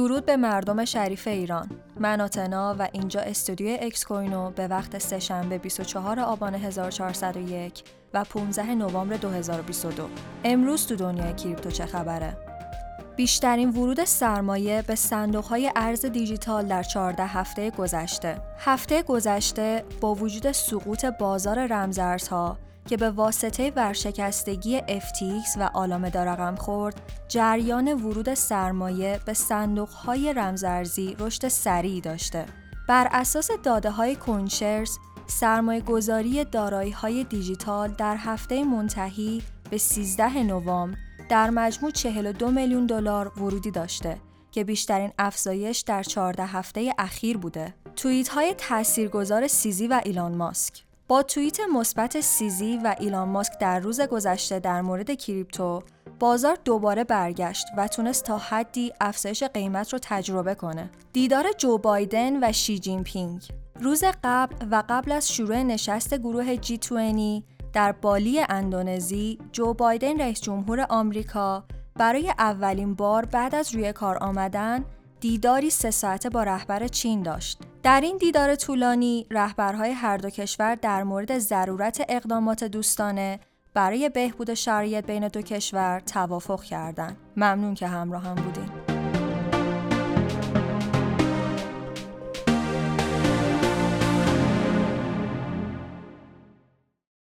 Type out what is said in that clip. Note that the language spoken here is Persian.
درود به مردم شریف ایران. من آتنا و اینجا استودیو اکس کوینو به وقت سهشنبه 24 آبان 1401 و 15 نوامبر 2022 امروز تو دنیای کریپتو چه خبره؟ بیشترین ورود سرمایه به صندوقهای ارز دیجیتال در 14 هفته گذشته. هفته گذشته با وجود سقوط بازار رمزارزها که به واسطه ورشکستگی FTX و آلامه رقم خورد، جریان ورود سرمایه به صندوقهای رمزارزی رشد سریعی داشته. بر اساس داده های کنشرز، سرمایه گذاری دارایی های دیجیتال در هفته منتهی به 13 نوامبر در مجموع 42 میلیون دلار ورودی داشته که بیشترین افزایش در 14 هفته اخیر بوده. توییت های تاثیرگذار سیزی و ایلان ماسک با توییت مثبت سیزی و ایلان ماسک در روز گذشته در مورد کریپتو بازار دوباره برگشت و تونست تا حدی افزایش قیمت رو تجربه کنه. دیدار جو بایدن و شی جین پینگ روز قبل و قبل از شروع نشست گروه G20 در بالی اندونزی جو بایدن رئیس جمهور آمریکا برای اولین بار بعد از روی کار آمدن دیداری سه ساعته با رهبر چین داشت. در این دیدار طولانی رهبرهای هر دو کشور در مورد ضرورت اقدامات دوستانه برای بهبود شرایط بین دو کشور توافق کردند. ممنون که همراه هم بودین.